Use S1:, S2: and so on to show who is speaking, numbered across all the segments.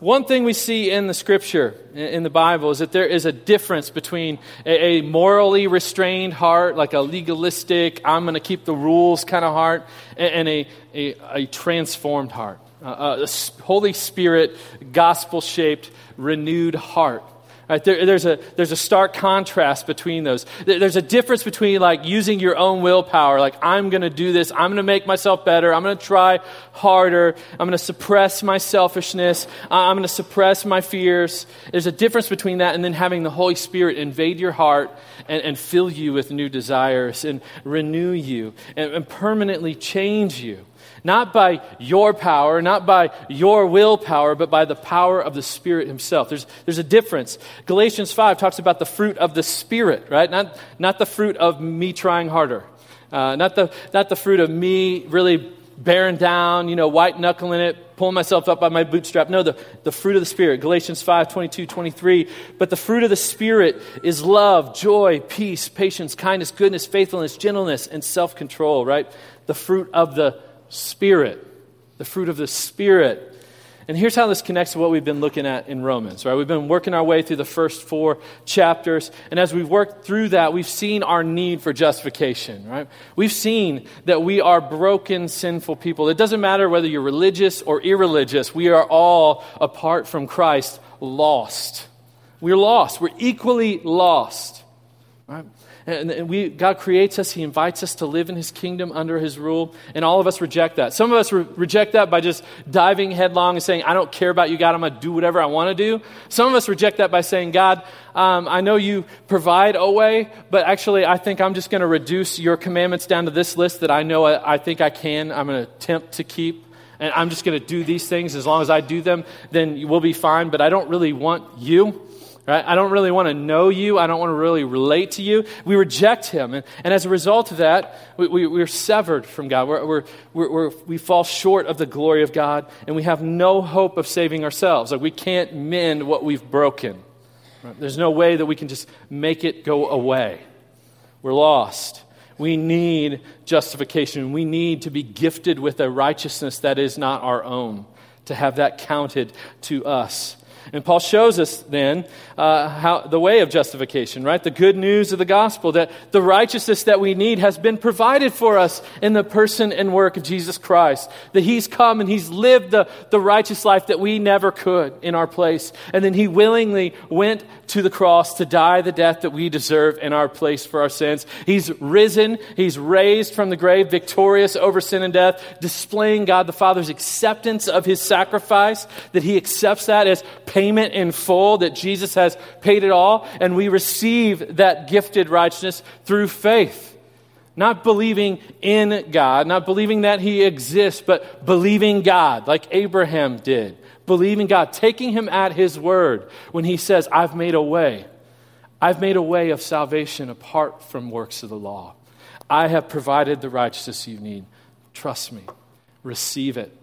S1: one thing we see in the scripture, in the Bible, is that there is a difference between a, a morally restrained heart, like a legalistic, I'm going to keep the rules kind of heart, and, a, a, a, transformed heart. Uh, a Holy Spirit, gospel shaped, renewed heart. Right? There, there's, a, there's a stark contrast between those. There's a difference between like using your own willpower, like I'm going to do this, I'm going to make myself better, I'm going to try harder, I'm going to suppress my selfishness, I'm going to suppress my fears. There's a difference between that and then having the Holy Spirit invade your heart and, and fill you with new desires and renew you and, and permanently change you. Not by your power, not by your willpower, but by the power of the Spirit Himself. There's, there's a difference. Galatians 5 talks about the fruit of the Spirit, right? Not, not the fruit of me trying harder. Uh, not, the, not the fruit of me really bearing down, you know, white knuckling it, pulling myself up by my bootstrap. No, the, the fruit of the Spirit. Galatians 5 22, 23. But the fruit of the Spirit is love, joy, peace, patience, kindness, goodness, faithfulness, gentleness, and self control, right? The fruit of the Spirit, the fruit of the Spirit. And here's how this connects to what we've been looking at in Romans, right? We've been working our way through the first four chapters. And as we've worked through that, we've seen our need for justification, right? We've seen that we are broken, sinful people. It doesn't matter whether you're religious or irreligious, we are all, apart from Christ, lost. We're lost. We're equally lost, right? And we, God creates us, He invites us to live in His kingdom under His rule, and all of us reject that. Some of us re- reject that by just diving headlong and saying, I don't care about you, God, I'm going to do whatever I want to do. Some of us reject that by saying, God, um, I know you provide a way, but actually, I think I'm just going to reduce your commandments down to this list that I know I, I think I can, I'm going to attempt to keep. And I'm just going to do these things. As long as I do them, then we'll be fine. But I don't really want you. Right? I don't really want to know you. I don't want to really relate to you. We reject him. And, and as a result of that, we, we, we're severed from God. We're, we're, we're, we fall short of the glory of God, and we have no hope of saving ourselves. Like we can't mend what we've broken. Right? There's no way that we can just make it go away. We're lost. We need justification. We need to be gifted with a righteousness that is not our own, to have that counted to us. And Paul shows us then uh, how, the way of justification, right? The good news of the gospel that the righteousness that we need has been provided for us in the person and work of Jesus Christ. That he's come and he's lived the, the righteous life that we never could in our place. And then he willingly went to the cross to die the death that we deserve in our place for our sins. He's risen, he's raised from the grave, victorious over sin and death, displaying God the Father's acceptance of his sacrifice, that he accepts that as payment in full, that Jesus has paid it all, and we receive that gifted righteousness through faith. Not believing in God, not believing that He exists, but believing God, like Abraham did. Believing God, taking Him at His word when He says, I've made a way. I've made a way of salvation apart from works of the law. I have provided the righteousness you need. Trust me. Receive it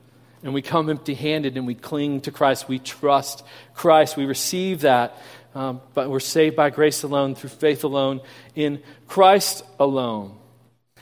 S1: and we come empty handed and we cling to Christ. We trust Christ. We receive that. Um, but we're saved by grace alone, through faith alone, in Christ alone.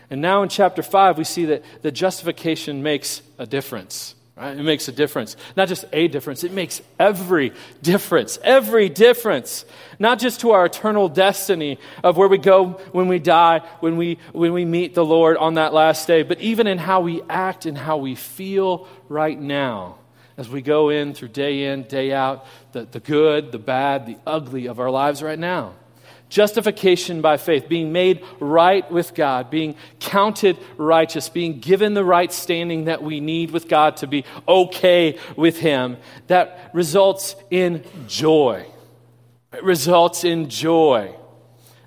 S1: And now in chapter 5, we see that the justification makes a difference. Right? It makes a difference. Not just a difference, it makes every difference. Every difference. Not just to our eternal destiny of where we go when we die, when we, when we meet the Lord on that last day, but even in how we act and how we feel right now as we go in through day in, day out, the, the good, the bad, the ugly of our lives right now. Justification by faith, being made right with God, being counted righteous, being given the right standing that we need with God to be okay with Him, that results in joy. It results in joy.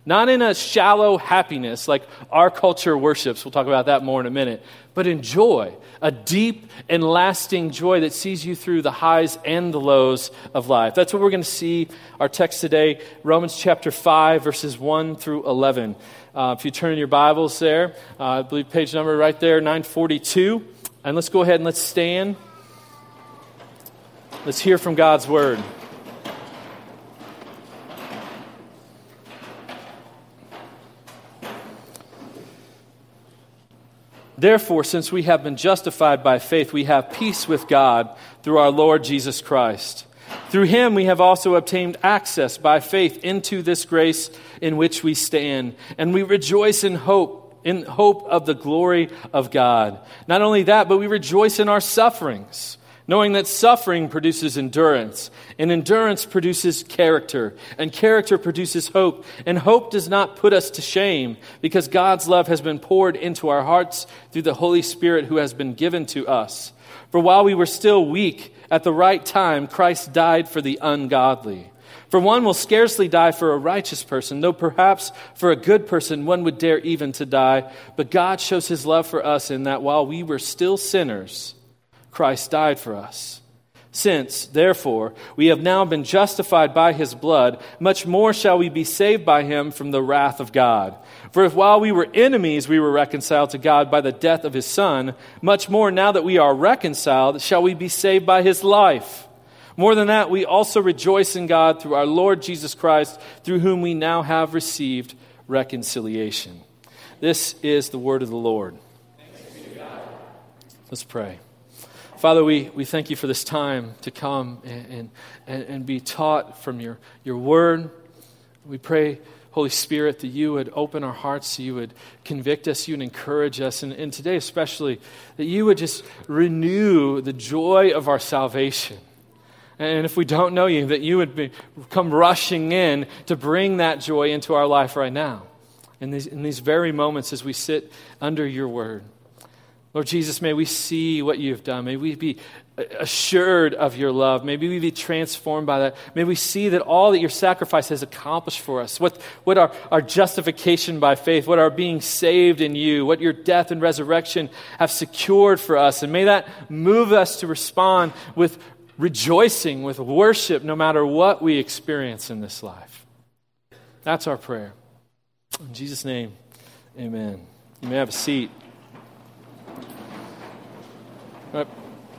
S1: Not in a shallow happiness like our culture worships. We'll talk about that more in a minute. But in joy, a deep and lasting joy that sees you through the highs and the lows of life. That's what we're going to see our text today, Romans chapter 5, verses 1 through 11. Uh, if you turn in your Bibles there, uh, I believe page number right there, 942. And let's go ahead and let's stand. Let's hear from God's word. Therefore, since we have been justified by faith, we have peace with God through our Lord Jesus Christ, Through him we have also obtained access by faith into this grace in which we stand, and we rejoice in hope in hope of the glory of God. Not only that, but we rejoice in our sufferings, knowing that suffering produces endurance, and endurance produces character, and character produces hope, and hope does not put us to shame, because God's love has been poured into our hearts through the Holy Spirit who has been given to us. For while we were still weak, at the right time, Christ died for the ungodly. For one will scarcely die for a righteous person, though perhaps for a good person one would dare even to die. But God shows his love for us in that while we were still sinners, Christ died for us. Since, therefore, we have now been justified by his blood, much more shall we be saved by him from the wrath of God. For if while we were enemies we were reconciled to God by the death of his Son, much more now that we are reconciled shall we be saved by his life. More than that, we also rejoice in God through our Lord Jesus Christ, through whom we now have received reconciliation. This is the word of the Lord. Let's pray. Father, we, we thank you for this time to come and, and, and be taught from your, your word. We pray, Holy Spirit, that you would open our hearts, you would convict us, you would encourage us, and, and today especially, that you would just renew the joy of our salvation. And if we don't know you, that you would be, come rushing in to bring that joy into our life right now, in these, in these very moments as we sit under your word. Lord Jesus, may we see what you've done. May we be assured of your love. May we be transformed by that. May we see that all that your sacrifice has accomplished for us, what, what our, our justification by faith, what our being saved in you, what your death and resurrection have secured for us. And may that move us to respond with rejoicing with worship no matter what we experience in this life. That's our prayer. In Jesus' name, amen. You may have a seat.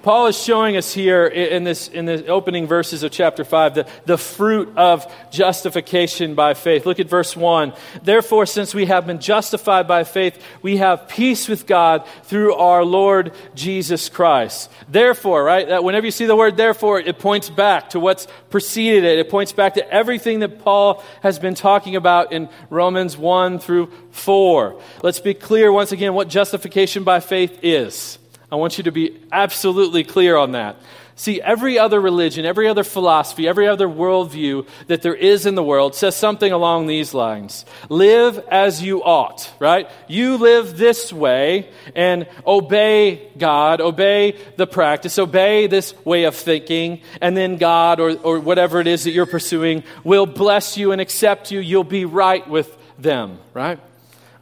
S1: Paul is showing us here in, this, in the opening verses of chapter 5 the, the fruit of justification by faith. Look at verse 1. Therefore, since we have been justified by faith, we have peace with God through our Lord Jesus Christ. Therefore, right? That whenever you see the word therefore, it points back to what's preceded it. It points back to everything that Paul has been talking about in Romans 1 through 4. Let's be clear once again what justification by faith is. I want you to be absolutely clear on that. See, every other religion, every other philosophy, every other worldview that there is in the world says something along these lines. Live as you ought, right? You live this way and obey God, obey the practice, obey this way of thinking, and then God or, or whatever it is that you're pursuing will bless you and accept you. You'll be right with them, right?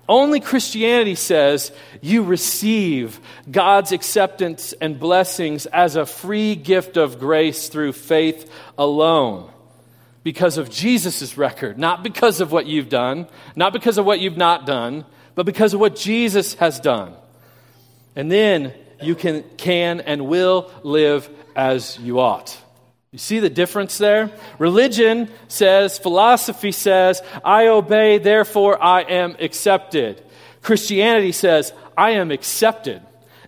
S1: Only Christianity says you receive God's acceptance and blessings as a free gift of grace through faith alone. Because of Jesus' record, not because of what you've done, not because of what you've not done, but because of what Jesus has done. And then you can, can and will live as you ought. You see the difference there? Religion says, philosophy says, I obey, therefore I am accepted. Christianity says, I am accepted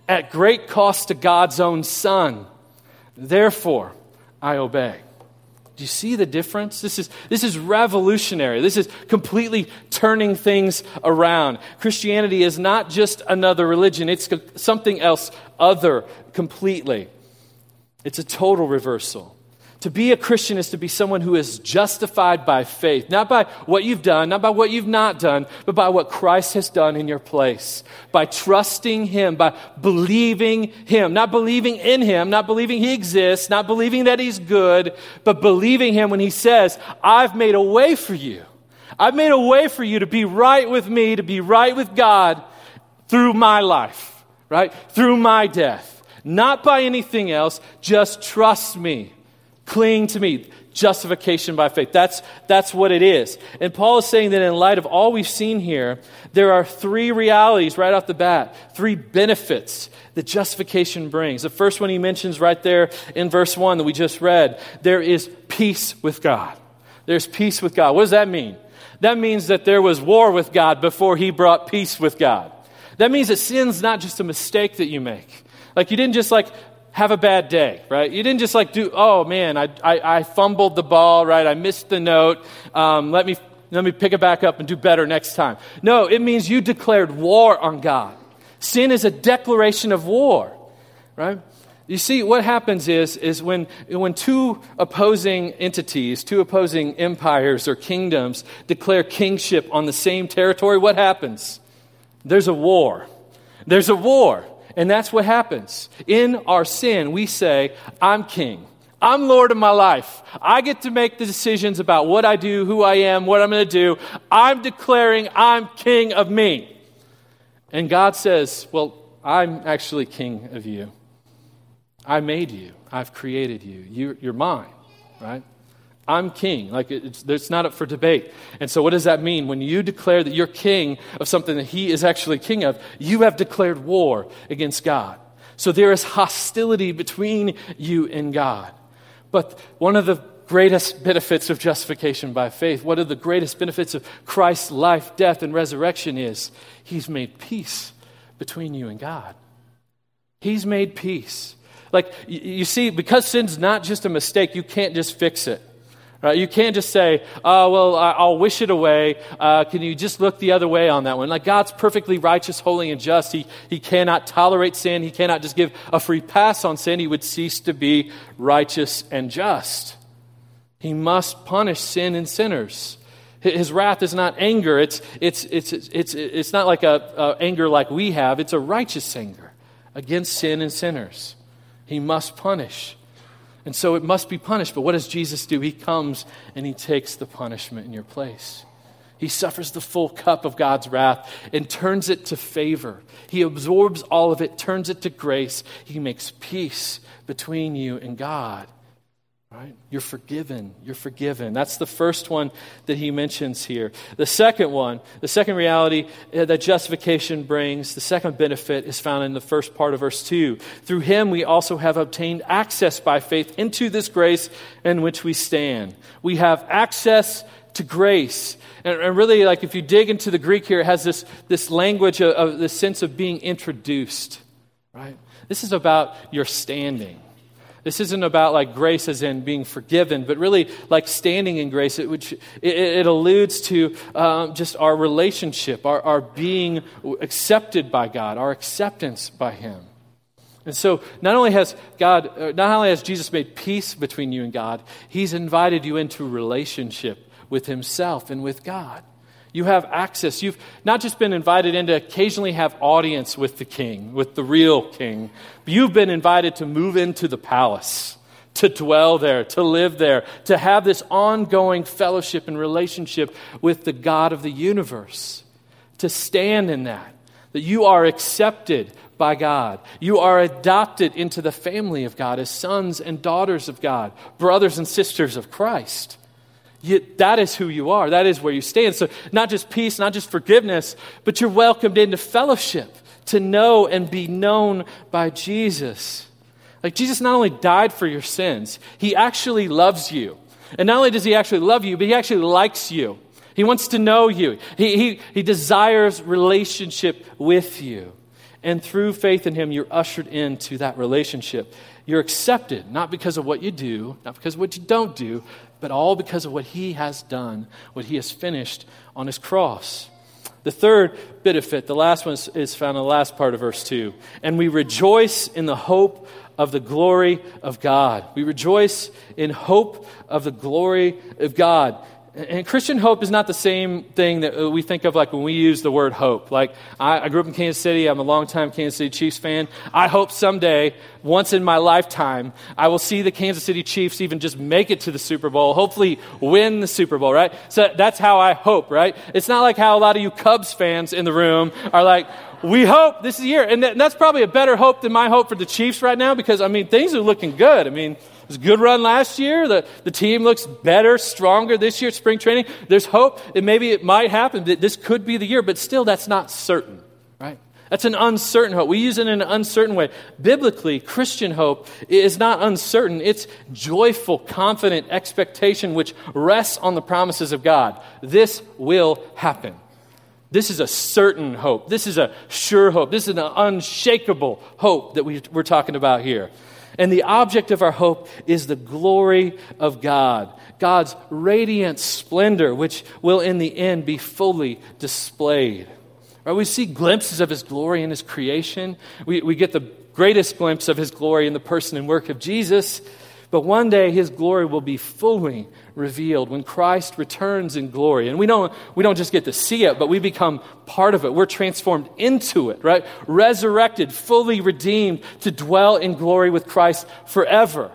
S1: at great cost to God's own Son. Therefore, I obey. Do you see the difference? This is, this is revolutionary. This is completely turning things around. Christianity is not just another religion, it's something else other completely. It's a total reversal. To be a Christian is to be someone who is justified by faith, not by what you've done, not by what you've not done, but by what Christ has done in your place. By trusting Him, by believing Him, not believing in Him, not believing He exists, not believing that He's good, but believing Him when He says, I've made a way for you. I've made a way for you to be right with me, to be right with God through my life, right? Through my death. Not by anything else, just trust me. Cling to me. Justification by faith. That's, that's what it is. And Paul is saying that in light of all we've seen here, there are three realities right off the bat, three benefits that justification brings. The first one he mentions right there in verse 1 that we just read there is peace with God. There's peace with God. What does that mean? That means that there was war with God before he brought peace with God. That means that sin's not just a mistake that you make. Like you didn't just like have a bad day, right? You didn't just like do, oh man, I, I, I fumbled the ball, right? I missed the note. Um, let, me, let me pick it back up and do better next time. No, it means you declared war on God. Sin is a declaration of war, right? You see, what happens is, is when, when two opposing entities, two opposing empires or kingdoms declare kingship on the same territory, what happens? There's a war. There's a war. And that's what happens. In our sin, we say, I'm king. I'm Lord of my life. I get to make the decisions about what I do, who I am, what I'm going to do. I'm declaring I'm king of me. And God says, Well, I'm actually king of you. I made you. I've created you. you you're mine, right? I'm king. Like it's, it's not up for debate. And so, what does that mean? When you declare that you're king of something that he is actually king of, you have declared war against God. So, there is hostility between you and God. But one of the greatest benefits of justification by faith, one of the greatest benefits of Christ's life, death, and resurrection is he's made peace between you and God. He's made peace. Like, you see, because sin's not just a mistake, you can't just fix it. Right? You can't just say, oh, well, I'll wish it away. Uh, can you just look the other way on that one? Like, God's perfectly righteous, holy, and just. He, he cannot tolerate sin. He cannot just give a free pass on sin. He would cease to be righteous and just. He must punish sin and sinners. His wrath is not anger. It's, it's, it's, it's, it's not like a, a anger like we have. It's a righteous anger against sin and sinners. He must punish. And so it must be punished. But what does Jesus do? He comes and he takes the punishment in your place. He suffers the full cup of God's wrath and turns it to favor. He absorbs all of it, turns it to grace. He makes peace between you and God. Right? You're forgiven. You're forgiven. That's the first one that he mentions here. The second one, the second reality uh, that justification brings, the second benefit is found in the first part of verse 2. Through him we also have obtained access by faith into this grace in which we stand. We have access to grace. And, and really, like if you dig into the Greek here, it has this, this language of, of this sense of being introduced. Right? This is about your standing. This isn't about like grace as in being forgiven, but really like standing in grace, which it, it alludes to um, just our relationship, our, our being accepted by God, our acceptance by Him. And so, not only has God, uh, not only has Jesus made peace between you and God, He's invited you into relationship with Himself and with God. You have access. You've not just been invited in to occasionally have audience with the king, with the real king, but you've been invited to move into the palace, to dwell there, to live there, to have this ongoing fellowship and relationship with the God of the universe, to stand in that, that you are accepted by God. You are adopted into the family of God as sons and daughters of God, brothers and sisters of Christ. You, that is who you are. That is where you stand. So, not just peace, not just forgiveness, but you're welcomed into fellowship to know and be known by Jesus. Like, Jesus not only died for your sins, He actually loves you. And not only does He actually love you, but He actually likes you. He wants to know you, He, he, he desires relationship with you. And through faith in Him, you're ushered into that relationship. You're accepted, not because of what you do, not because of what you don't do, but all because of what he has done, what he has finished on his cross. The third benefit, the last one, is found in the last part of verse 2. And we rejoice in the hope of the glory of God. We rejoice in hope of the glory of God. And Christian hope is not the same thing that uh, we think of like when we use the word hope. Like, I, I grew up in Kansas City. I'm a longtime Kansas City Chiefs fan. I hope someday, once in my lifetime, I will see the Kansas City Chiefs even just make it to the Super Bowl, hopefully win the Super Bowl, right? So that's how I hope, right? It's not like how a lot of you Cubs fans in the room are like, we hope this is the year. And that's probably a better hope than my hope for the Chiefs right now because, I mean, things are looking good. I mean, was a good run last year. The, the team looks better, stronger this year spring training. There's hope that maybe it might happen, that this could be the year, but still that's not certain, right? That's an uncertain hope. We use it in an uncertain way. Biblically, Christian hope is not uncertain. It's joyful, confident expectation which rests on the promises of God. This will happen. This is a certain hope. This is a sure hope. This is an unshakable hope that we, we, are talking about here. And the object of our hope is the glory of God, God's radiant splendor, which will in the end be fully displayed. Right? We see glimpses of His glory in His creation. We, we get the greatest glimpse of His glory in the person and work of Jesus. But one day his glory will be fully revealed when Christ returns in glory. And we don't, we don't just get to see it, but we become part of it. We're transformed into it, right? Resurrected, fully redeemed to dwell in glory with Christ forever.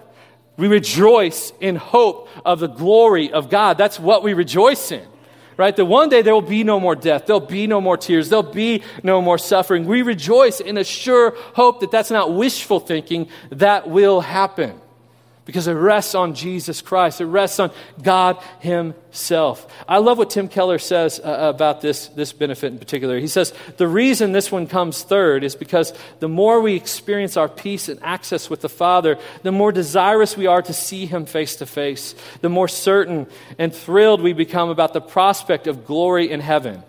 S1: We rejoice in hope of the glory of God. That's what we rejoice in. Right? That one day there will be no more death. There'll be no more tears. There'll be no more suffering. We rejoice in a sure hope that that's not wishful thinking. That will happen because it rests on Jesus Christ. It rests on God Himself. I love what Tim Keller says uh, about this, this benefit in particular. He says, The reason this one comes third is because the more we experience our peace and access with the Father, the more desirous we are to see Him face to face, the more certain and thrilled we become about the prospect of glory in heaven.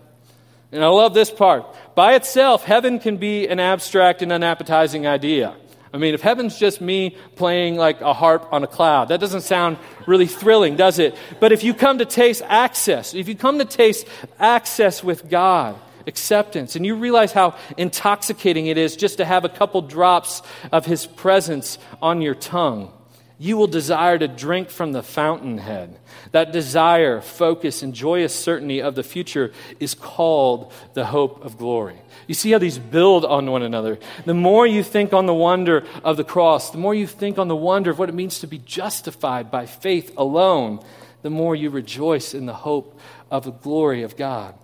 S1: And I love this part. By itself, heaven can be an abstract and unappetizing idea. I mean, if heaven's just me playing like a harp on a cloud, that doesn't sound really thrilling, does it? But if you come to taste access, if you come to taste access with God, acceptance, and you realize how intoxicating it is just to have a couple drops of His presence on your tongue, you will desire to drink from the fountainhead. That desire, focus, and joyous certainty of the future is called the hope of glory. You see how these build on one another. The more you think on the wonder of the cross, the more you think on the wonder of what it means to be justified by faith alone, the more you rejoice in the hope of the glory of God.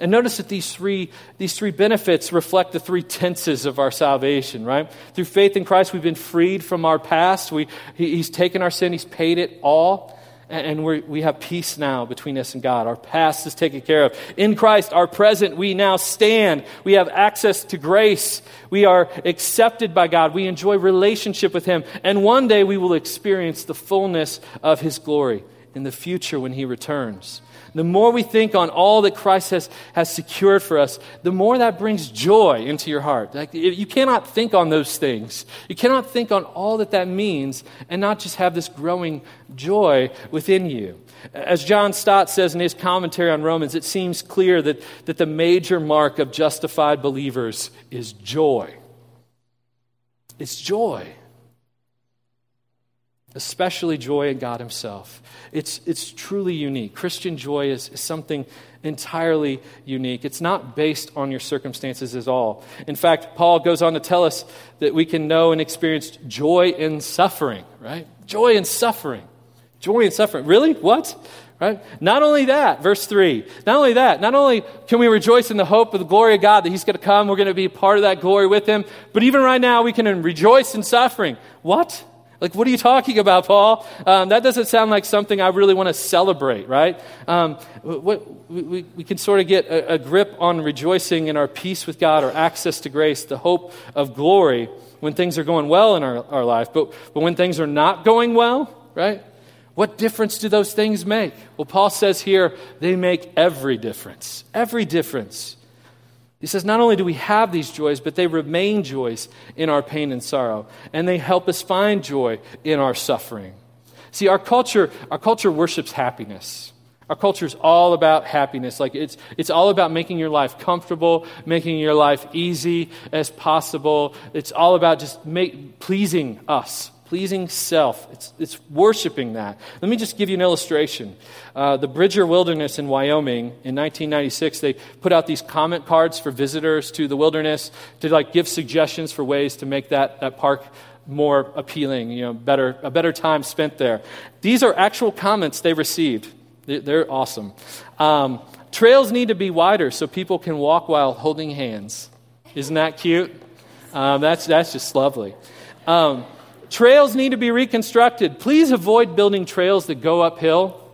S1: And notice that these three, these three benefits reflect the three tenses of our salvation, right? Through faith in Christ, we've been freed from our past. We, he, he's taken our sin, He's paid it all. And we we have peace now between us and God. Our past is taken care of. In Christ, our present, we now stand. We have access to grace. We are accepted by God. We enjoy relationship with Him. And one day we will experience the fullness of His glory in the future when He returns. The more we think on all that Christ has, has secured for us, the more that brings joy into your heart. Like, you cannot think on those things. You cannot think on all that that means and not just have this growing joy within you. As John Stott says in his commentary on Romans, it seems clear that, that the major mark of justified believers is joy. It's joy especially joy in God Himself. It's, it's truly unique. Christian joy is, is something entirely unique. It's not based on your circumstances at all. In fact, Paul goes on to tell us that we can know and experience joy in suffering, right? Joy in suffering. Joy in suffering. Really? What? Right? Not only that, verse 3, not only that, not only can we rejoice in the hope of the glory of God that He's going to come, we're going to be part of that glory with Him, but even right now we can rejoice in suffering. What? Like, what are you talking about, Paul? Um, that doesn't sound like something I really want to celebrate, right? Um, what, we, we can sort of get a, a grip on rejoicing in our peace with God or access to grace, the hope of glory when things are going well in our, our life. But, but when things are not going well, right? What difference do those things make? Well, Paul says here, they make every difference. Every difference. He says, not only do we have these joys, but they remain joys in our pain and sorrow, and they help us find joy in our suffering. See, our culture, our culture worships happiness. Our culture is all about happiness. Like it's, it's all about making your life comfortable, making your life easy as possible. It's all about just make, pleasing us, pleasing self. It's, it's worshiping that. Let me just give you an illustration. Uh, the Bridger Wilderness in Wyoming in 1996, they put out these comment cards for visitors to the wilderness to like give suggestions for ways to make that, that park more appealing, you know, better, a better time spent there. These are actual comments they received. They're, awesome. Um, trails need to be wider so people can walk while holding hands. Isn't that cute? Um, that's, that's just lovely. Um, Trails need to be reconstructed. Please avoid building trails that go uphill.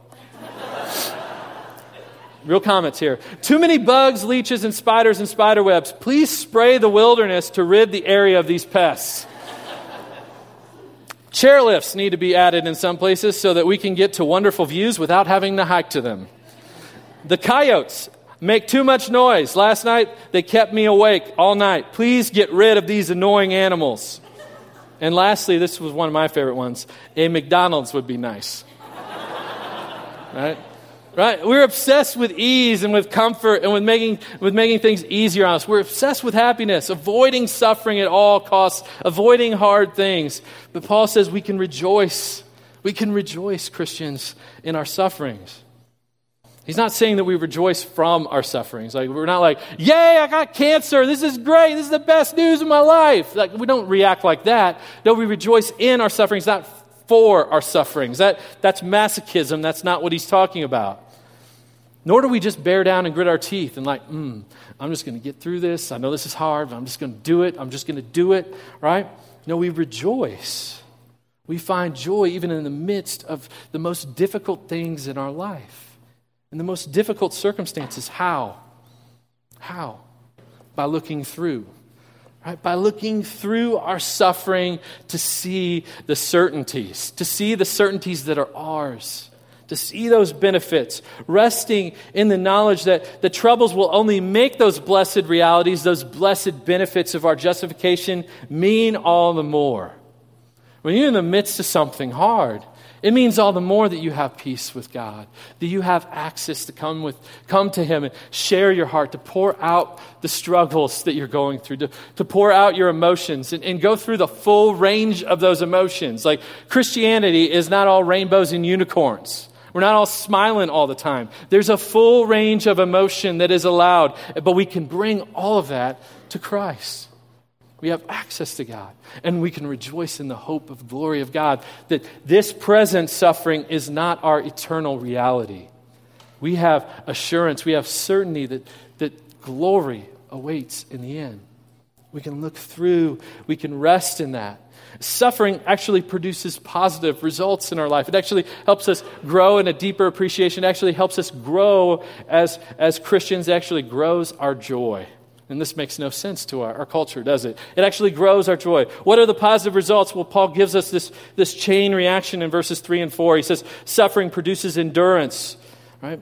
S1: Real comments here. Too many bugs, leeches, and spiders and spider webs. Please spray the wilderness to rid the area of these pests. Chairlifts need to be added in some places so that we can get to wonderful views without having to hike to them. The coyotes make too much noise. Last night, they kept me awake all night. Please get rid of these annoying animals. And lastly, this was one of my favorite ones a McDonald's would be nice. right? Right? We're obsessed with ease and with comfort and with making, with making things easier on us. We're obsessed with happiness, avoiding suffering at all costs, avoiding hard things. But Paul says we can rejoice. We can rejoice, Christians, in our sufferings. He's not saying that we rejoice from our sufferings. Like we're not like, "Yay, I got cancer. This is great. This is the best news of my life." Like we don't react like that. No, we rejoice in our sufferings, not for our sufferings. That that's masochism. That's not what he's talking about. Nor do we just bear down and grit our teeth and like, mm, I'm just going to get through this. I know this is hard, but I'm just going to do it. I'm just going to do it, right? No, we rejoice. We find joy even in the midst of the most difficult things in our life, in the most difficult circumstances. How? How? By looking through. Right? By looking through our suffering to see the certainties, to see the certainties that are ours to see those benefits, resting in the knowledge that the troubles will only make those blessed realities, those blessed benefits of our justification, mean all the more. When you're in the midst of something hard, it means all the more that you have peace with God, that you have access to come, with, come to Him and share your heart, to pour out the struggles that you're going through, to, to pour out your emotions and, and go through the full range of those emotions. Like Christianity is not all rainbows and unicorns. We're not all smiling all the time. There's a full range of emotion that is allowed, but we can bring all of that to Christ. We have access to God, and we can rejoice in the hope of glory of God that this present suffering is not our eternal reality. We have assurance, we have certainty that, that glory awaits in the end. We can look through, we can rest in that. Suffering actually produces positive results in our life. It actually helps us grow in a deeper appreciation. It actually helps us grow as, as Christians. It actually grows our joy. And this makes no sense to our, our, culture, does it? It actually grows our joy. What are the positive results? Well, Paul gives us this, this chain reaction in verses 3 and 4. He says, Suffering produces endurance, right?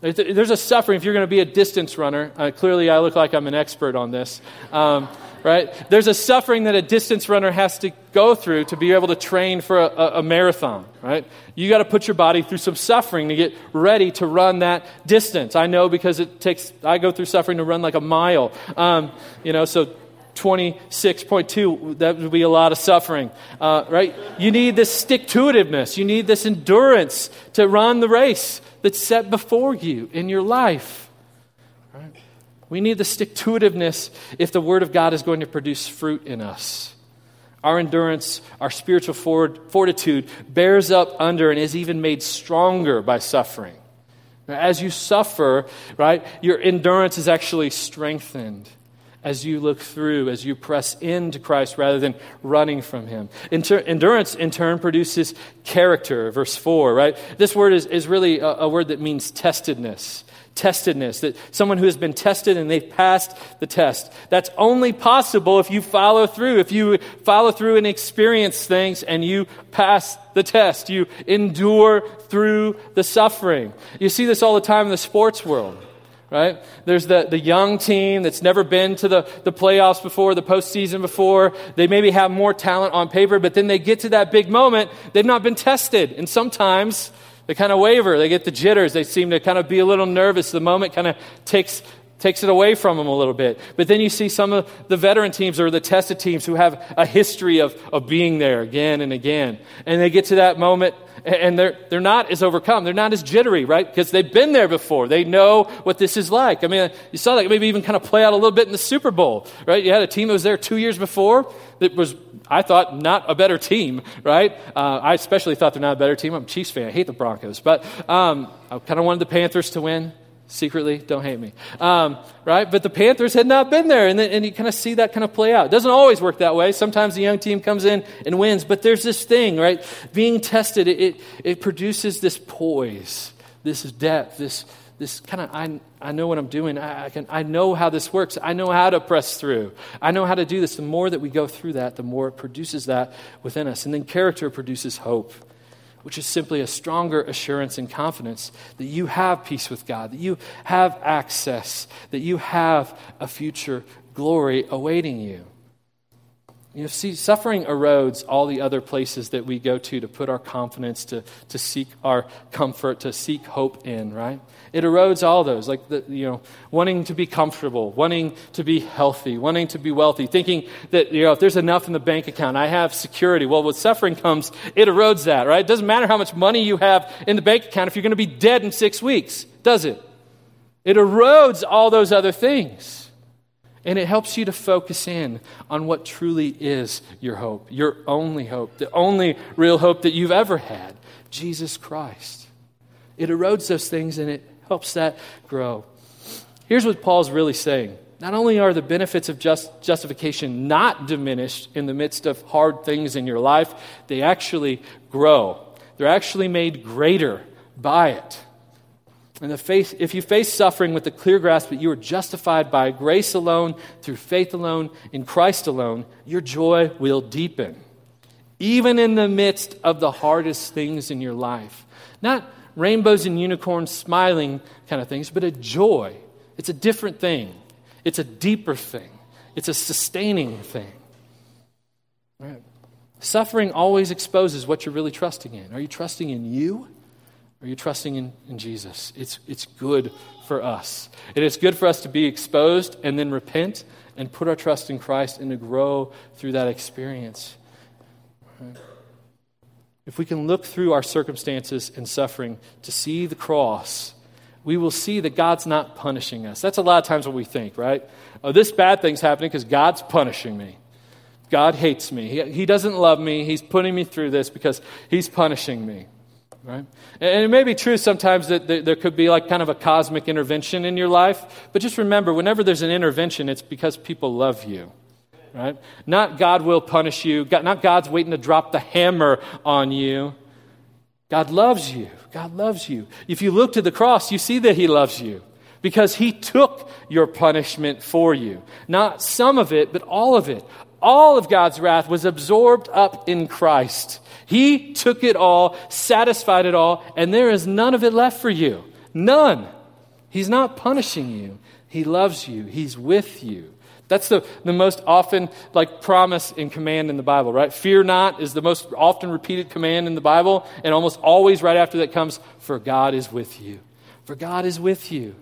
S1: There's a suffering if you're going to be a distance runner. Uh, clearly, I look like I'm an expert on this. Um, right? There's a suffering that a distance runner has to go through to be able to train for a, a marathon, right? You got to put your body through some suffering to get ready to run that distance. I know because it takes, I go through suffering to run like a mile. Um, you know, so 26.2, that would be a lot of suffering, uh, right? You need this stick to itiveness. You need this endurance to run the race that's set before you in your life. We need the stick to itiveness if the Word of God is going to produce fruit in us. Our endurance, our spiritual fortitude bears up under and is even made stronger by suffering. As you suffer, right, your endurance is actually strengthened as you look through, as you press into Christ rather than running from Him. Inter- endurance, in turn, produces character, verse 4, right? This word is, is really a, a word that means testedness testedness, that someone who has been tested and they've passed the test. That's only possible if you follow through, if you follow through and experience things and you pass the test, you endure through the suffering. You see this all the time in the sports world. Right? There's the, the young team that's never been to the, the playoffs before, the postseason before. They maybe have more talent on paper, but then they get to that big moment, they've not been tested. And sometimes they kind of waver. They get the jitters. They seem to kind of be a little nervous. The moment kind of takes, takes it away from them a little bit. But then you see some of the veteran teams or the tested teams who have a history of, of being there again and again. And they get to that moment and they're, they're not as overcome. They're not as jittery, right? Because they've been there before. They know what this is like. I mean, you saw that maybe even kind of play out a little bit in the Super Bowl, right? You had a team that was there two years before that was I thought not a better team, right? Uh, I especially thought they're not a better team. I'm a Chiefs fan. I hate the Broncos. But um, I kind of wanted the Panthers to win secretly. Don't hate me. Um, right? But the Panthers had not been there. And, and you kind of see that kind of play out. It doesn't always work that way. Sometimes the young team comes in and wins. But there's this thing, right? Being tested, it, it, it produces this poise, this depth, this this kind of I, I know what i'm doing I, I, can, I know how this works i know how to press through i know how to do this the more that we go through that the more it produces that within us and then character produces hope which is simply a stronger assurance and confidence that you have peace with god that you have access that you have a future glory awaiting you You know, see, suffering erodes all the other places that we go to to put our confidence, to, to seek our comfort, to seek hope in, right? It erodes all those, like the, you know, wanting to be comfortable, wanting to be healthy, wanting to be wealthy, thinking that you know if there's enough in the bank account, I have security. Well, when suffering comes, it erodes that, right? It doesn't matter how much money you have in the bank account if you're going to be dead in six weeks, does it? It erodes all those other things. And it helps you to focus in on what truly is your hope, your only hope, the only real hope that you've ever had Jesus Christ. It erodes those things and it helps that grow. Here's what Paul's really saying. Not only are the benefits of just, justification not diminished in the midst of hard things in your life, they actually grow. They're actually made greater by it. And if you face suffering with the clear grasp that you are justified by grace alone, through faith alone, in Christ alone, your joy will deepen. Even in the midst of the hardest things in your life. Not rainbows and unicorns smiling kind of things, but a joy. It's a different thing, it's a deeper thing, it's a sustaining thing. Right. Suffering always exposes what you're really trusting in. Are you trusting in you? Are you trusting in, in Jesus? It's, it's good for us. It is good for us to be exposed and then repent and put our trust in Christ and to grow through that experience. If we can look through our circumstances and suffering to see the cross, we will see that God's not punishing us. That's a lot of times what we think, right? Oh, this bad thing's happening because God's punishing me. God hates me. He, he doesn't love me. He's putting me through this because He's punishing me. Right? And it may be true sometimes that there could be like kind of a cosmic intervention in your life, but just remember whenever there's an intervention, it's because people love you. Right? Not God will punish you, not God's waiting to drop the hammer on you. God loves you. God loves you. If you look to the cross, you see that He loves you because He took your punishment for you. Not some of it, but all of it. All of God's wrath was absorbed up in Christ. He took it all, satisfied it all, and there is none of it left for you. None. He's not punishing you. He loves you. He's with you. That's the, the most often like promise and command in the Bible, right? Fear not is the most often repeated command in the Bible, and almost always right after that comes, for God is with you. For God is with you.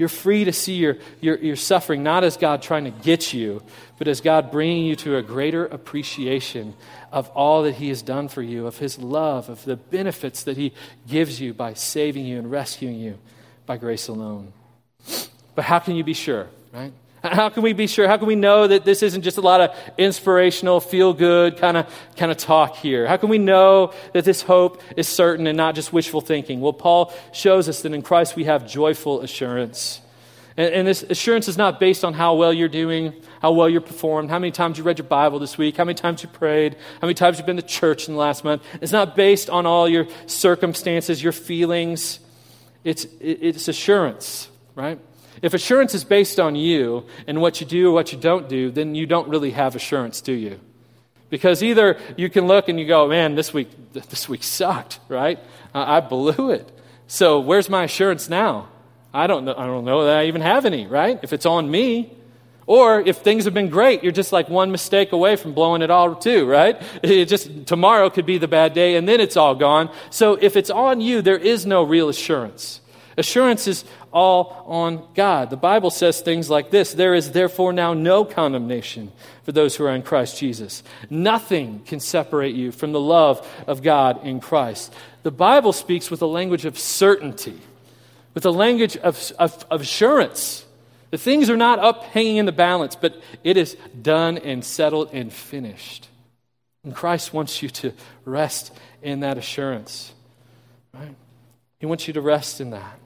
S1: You're free to see your, your, your suffering not as God trying to get you, but as God bringing you to a greater appreciation of all that He has done for you, of His love, of the benefits that He gives you by saving you and rescuing you by grace alone. But how can you be sure, right? How can we be sure? How can we know that this isn't just a lot of inspirational, feel good kind of kind of talk here? How can we know that this hope is certain and not just wishful thinking? Well, Paul shows us that in Christ we have joyful assurance. And, and this assurance is not based on how well you're doing, how well you're performed, how many times you read your Bible this week, how many times you prayed, how many times you've been to church in the last month. It's not based on all your circumstances, your feelings. It's, it's assurance, right? If assurance is based on you and what you do or what you don't do, then you don't really have assurance, do you? Because either you can look and you go, man, this week, this week sucked, right? Uh, I blew it. So where's my assurance now? I don't know. I don't know that I even have any, right? If it's on me, or if things have been great, you're just like one mistake away from blowing it all too, right? It just tomorrow could be the bad day and then it's all gone. So if it's on you, there is no real assurance. Assurance is all on God. The Bible says things like this There is therefore now no condemnation for those who are in Christ Jesus. Nothing can separate you from the love of God in Christ. The Bible speaks with a language of certainty, with a language of, of, of assurance. The things are not up hanging in the balance, but it is done and settled and finished. And Christ wants you to rest in that assurance. Right? He wants you to rest in that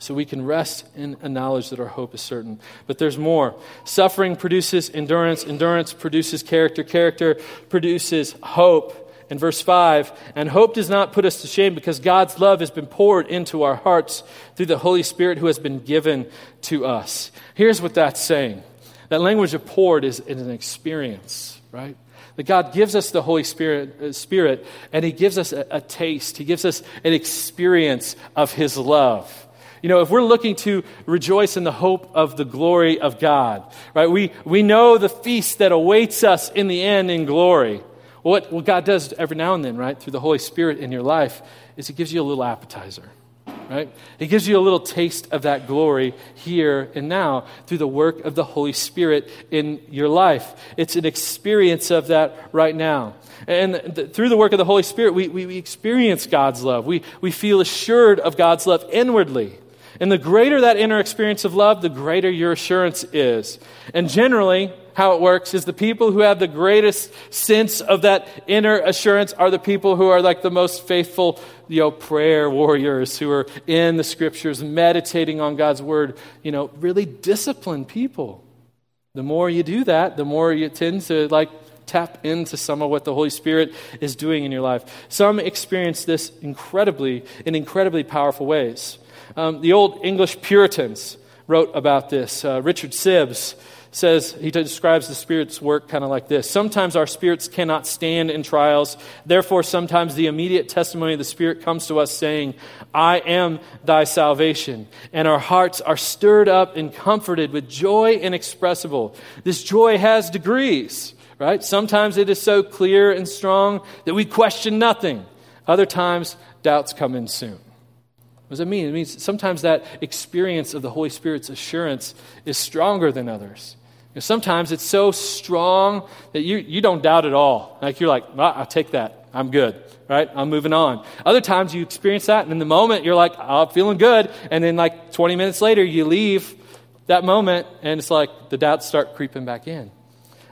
S1: so we can rest in a knowledge that our hope is certain. But there's more. Suffering produces endurance, endurance produces character, character produces hope. In verse 5, and hope does not put us to shame because God's love has been poured into our hearts through the Holy Spirit who has been given to us. Here's what that's saying that language of poured is, is an experience, right? That God gives us the Holy Spirit, uh, Spirit and He gives us a, a taste, He gives us an experience of His love. You know, if we're looking to rejoice in the hope of the glory of God, right, we, we know the feast that awaits us in the end in glory. What, what God does every now and then, right, through the Holy Spirit in your life, is He gives you a little appetizer right? It gives you a little taste of that glory here and now through the work of the Holy Spirit in your life. It's an experience of that right now. And th- through the work of the Holy Spirit, we, we, we experience God's love. We, we feel assured of God's love inwardly. And the greater that inner experience of love, the greater your assurance is. And generally, how it works is the people who have the greatest sense of that inner assurance are the people who are like the most faithful, you know, prayer warriors who are in the scriptures, meditating on God's word, you know, really disciplined people. The more you do that, the more you tend to like tap into some of what the Holy Spirit is doing in your life. Some experience this incredibly, in incredibly powerful ways. Um, the old English Puritans wrote about this. Uh, Richard Sibbes says, he describes the Spirit's work kind of like this Sometimes our spirits cannot stand in trials. Therefore, sometimes the immediate testimony of the Spirit comes to us saying, I am thy salvation. And our hearts are stirred up and comforted with joy inexpressible. This joy has degrees, right? Sometimes it is so clear and strong that we question nothing. Other times, doubts come in soon. What does it mean? It means sometimes that experience of the Holy Spirit's assurance is stronger than others. Know, sometimes it's so strong that you, you don't doubt at all. Like you're like, ah, I'll take that. I'm good, right? I'm moving on. Other times you experience that, and in the moment you're like, oh, I'm feeling good. And then, like 20 minutes later, you leave that moment, and it's like the doubts start creeping back in.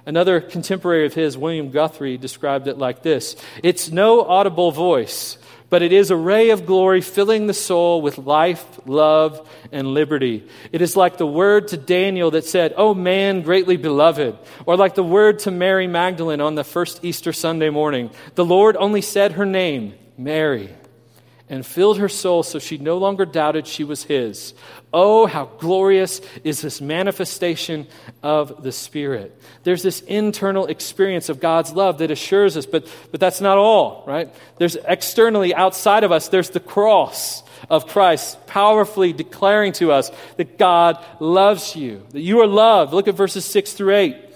S1: Another contemporary of his, William Guthrie, described it like this It's no audible voice but it is a ray of glory filling the soul with life, love, and liberty. It is like the word to Daniel that said, Oh man greatly beloved, or like the word to Mary Magdalene on the first Easter Sunday morning. The Lord only said her name, Mary and filled her soul so she no longer doubted she was his. Oh, how glorious is this manifestation of the Spirit. There's this internal experience of God's love that assures us, but, but that's not all, right? There's externally outside of us, there's the cross of Christ powerfully declaring to us that God loves you, that you are loved. Look at verses 6 through 8.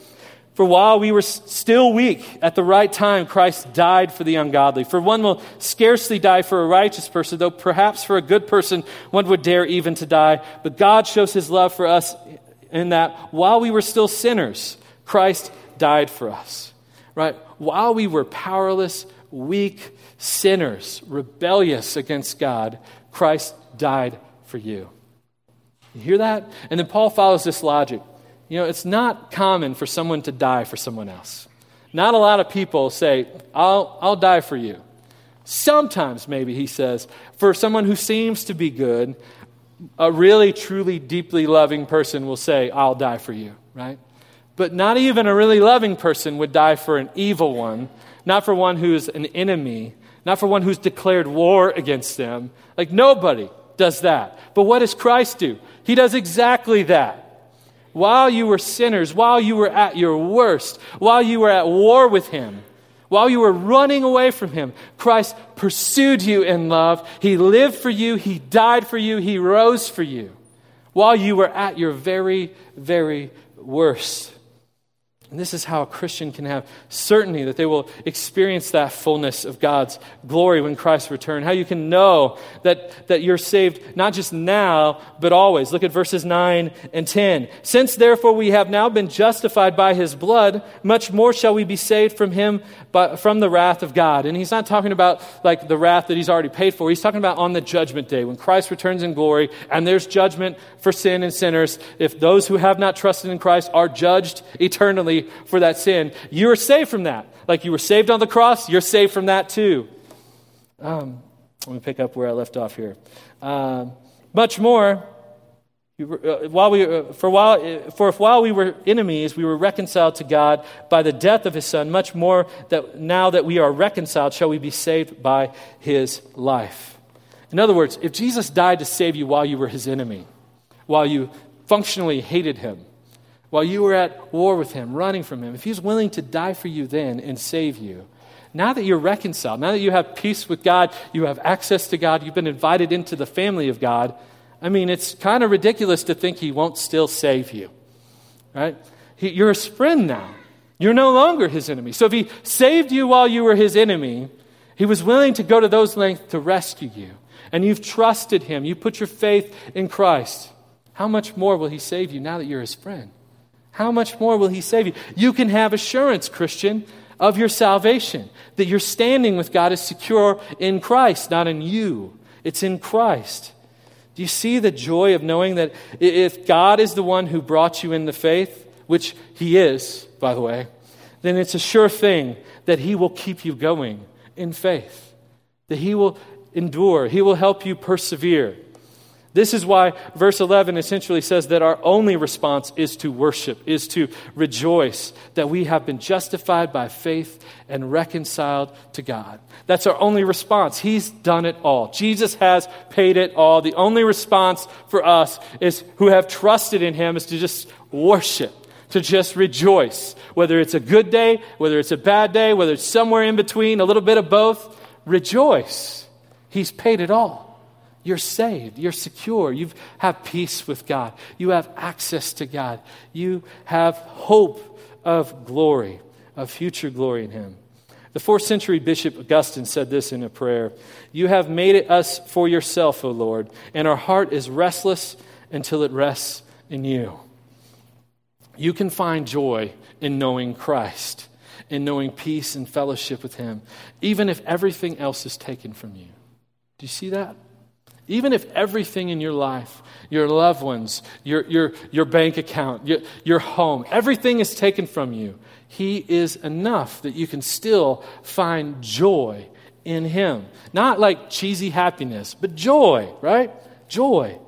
S1: For while we were still weak, at the right time, Christ died for the ungodly. For one will scarcely die for a righteous person, though perhaps for a good person one would dare even to die. But God shows his love for us in that while we were still sinners, Christ died for us. Right? While we were powerless, weak sinners, rebellious against God, Christ died for you. You hear that? And then Paul follows this logic. You know, it's not common for someone to die for someone else. Not a lot of people say, I'll, I'll die for you. Sometimes, maybe, he says, for someone who seems to be good, a really, truly, deeply loving person will say, I'll die for you, right? But not even a really loving person would die for an evil one, not for one who's an enemy, not for one who's declared war against them. Like, nobody does that. But what does Christ do? He does exactly that while you were sinners, while you were at your worst, while you were at war with Him, while you were running away from Him, Christ pursued you in love. He lived for you, He died for you, He rose for you, while you were at your very, very worst. And this is how a Christian can have certainty that they will experience that fullness of God's glory when Christ returns. How you can know that, that you're saved not just now, but always. Look at verses 9 and 10. Since therefore we have now been justified by his blood, much more shall we be saved from him but from the wrath of God. And he's not talking about like the wrath that he's already paid for. He's talking about on the judgment day when Christ returns in glory and there's judgment for sin and sinners. If those who have not trusted in Christ are judged eternally for that sin. You are saved from that. Like you were saved on the cross, you're saved from that too. Um, let me pick up where I left off here. Um, much more, uh, while we, uh, for, while, uh, for if while we were enemies, we were reconciled to God by the death of his Son, much more that now that we are reconciled, shall we be saved by his life. In other words, if Jesus died to save you while you were his enemy, while you functionally hated him, while you were at war with him, running from him, if he's willing to die for you then and save you, now that you're reconciled, now that you have peace with God, you have access to God, you've been invited into the family of God, I mean, it's kind of ridiculous to think he won't still save you, right? He, you're his friend now. You're no longer his enemy. So if he saved you while you were his enemy, he was willing to go to those lengths to rescue you. And you've trusted him. You put your faith in Christ. How much more will he save you now that you're his friend? How much more will he save you? You can have assurance, Christian, of your salvation, that your standing with God is secure in Christ, not in you. It's in Christ. Do you see the joy of knowing that if God is the one who brought you in the faith, which he is, by the way, then it's a sure thing that he will keep you going in faith, that he will endure, he will help you persevere. This is why verse 11 essentially says that our only response is to worship, is to rejoice that we have been justified by faith and reconciled to God. That's our only response. He's done it all. Jesus has paid it all. The only response for us is who have trusted in him is to just worship, to just rejoice. Whether it's a good day, whether it's a bad day, whether it's somewhere in between, a little bit of both, rejoice. He's paid it all. You're saved. You're secure. You have peace with God. You have access to God. You have hope of glory, of future glory in Him. The fourth century Bishop Augustine said this in a prayer You have made it us for yourself, O Lord, and our heart is restless until it rests in you. You can find joy in knowing Christ, in knowing peace and fellowship with Him, even if everything else is taken from you. Do you see that? Even if everything in your life, your loved ones, your, your, your bank account, your, your home, everything is taken from you, He is enough that you can still find joy in Him. Not like cheesy happiness, but joy, right? Joy.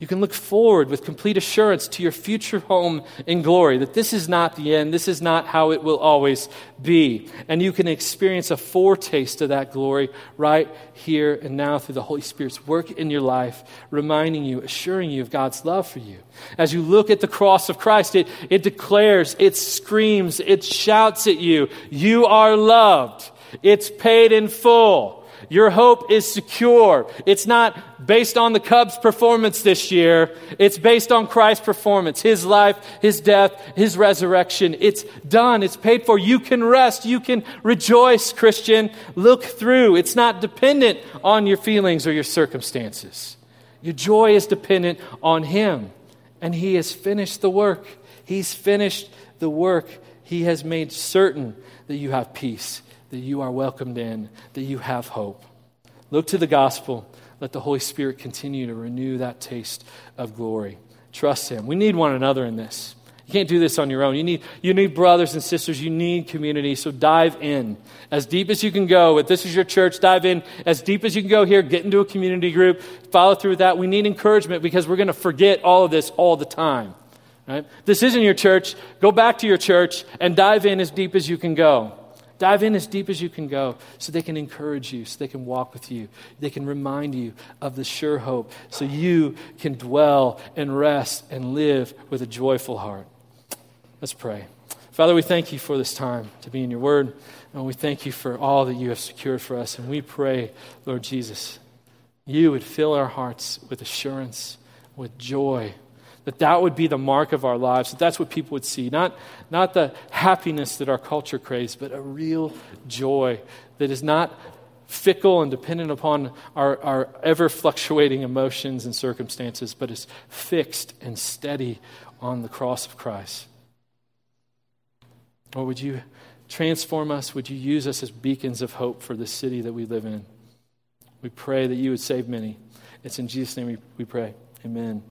S1: You can look forward with complete assurance to your future home in glory, that this is not the end, this is not how it will always be. And you can experience a foretaste of that glory right here and now through the Holy Spirit's work in your life, reminding you, assuring you of God's love for you. As you look at the cross of Christ, it, it declares, it screams, it shouts at you, you are loved. It's paid in full. Your hope is secure. It's not based on the Cubs' performance this year. It's based on Christ's performance, His life, His death, His resurrection. It's done. It's paid for. You can rest. You can rejoice, Christian. Look through. It's not dependent on your feelings or your circumstances. Your joy is dependent on Him. And He has finished the work. He's finished the work. He has made certain that you have peace that you are welcomed in, that you have hope. Look to the gospel. Let the Holy Spirit continue to renew that taste of glory. Trust Him. We need one another in this. You can't do this on your own. You need, you need brothers and sisters. You need community. So dive in as deep as you can go. If this is your church, dive in as deep as you can go here. Get into a community group. Follow through with that. We need encouragement because we're going to forget all of this all the time. Right? This isn't your church. Go back to your church and dive in as deep as you can go. Dive in as deep as you can go so they can encourage you, so they can walk with you, they can remind you of the sure hope, so you can dwell and rest and live with a joyful heart. Let's pray. Father, we thank you for this time to be in your word, and we thank you for all that you have secured for us. And we pray, Lord Jesus, you would fill our hearts with assurance, with joy that that would be the mark of our lives, that that's what people would see. Not, not the happiness that our culture craves, but a real joy that is not fickle and dependent upon our, our ever fluctuating emotions and circumstances, but is fixed and steady on the cross of Christ. Or would you transform us? Would you use us as beacons of hope for the city that we live in? We pray that you would save many. It's in Jesus' name we, we pray. Amen.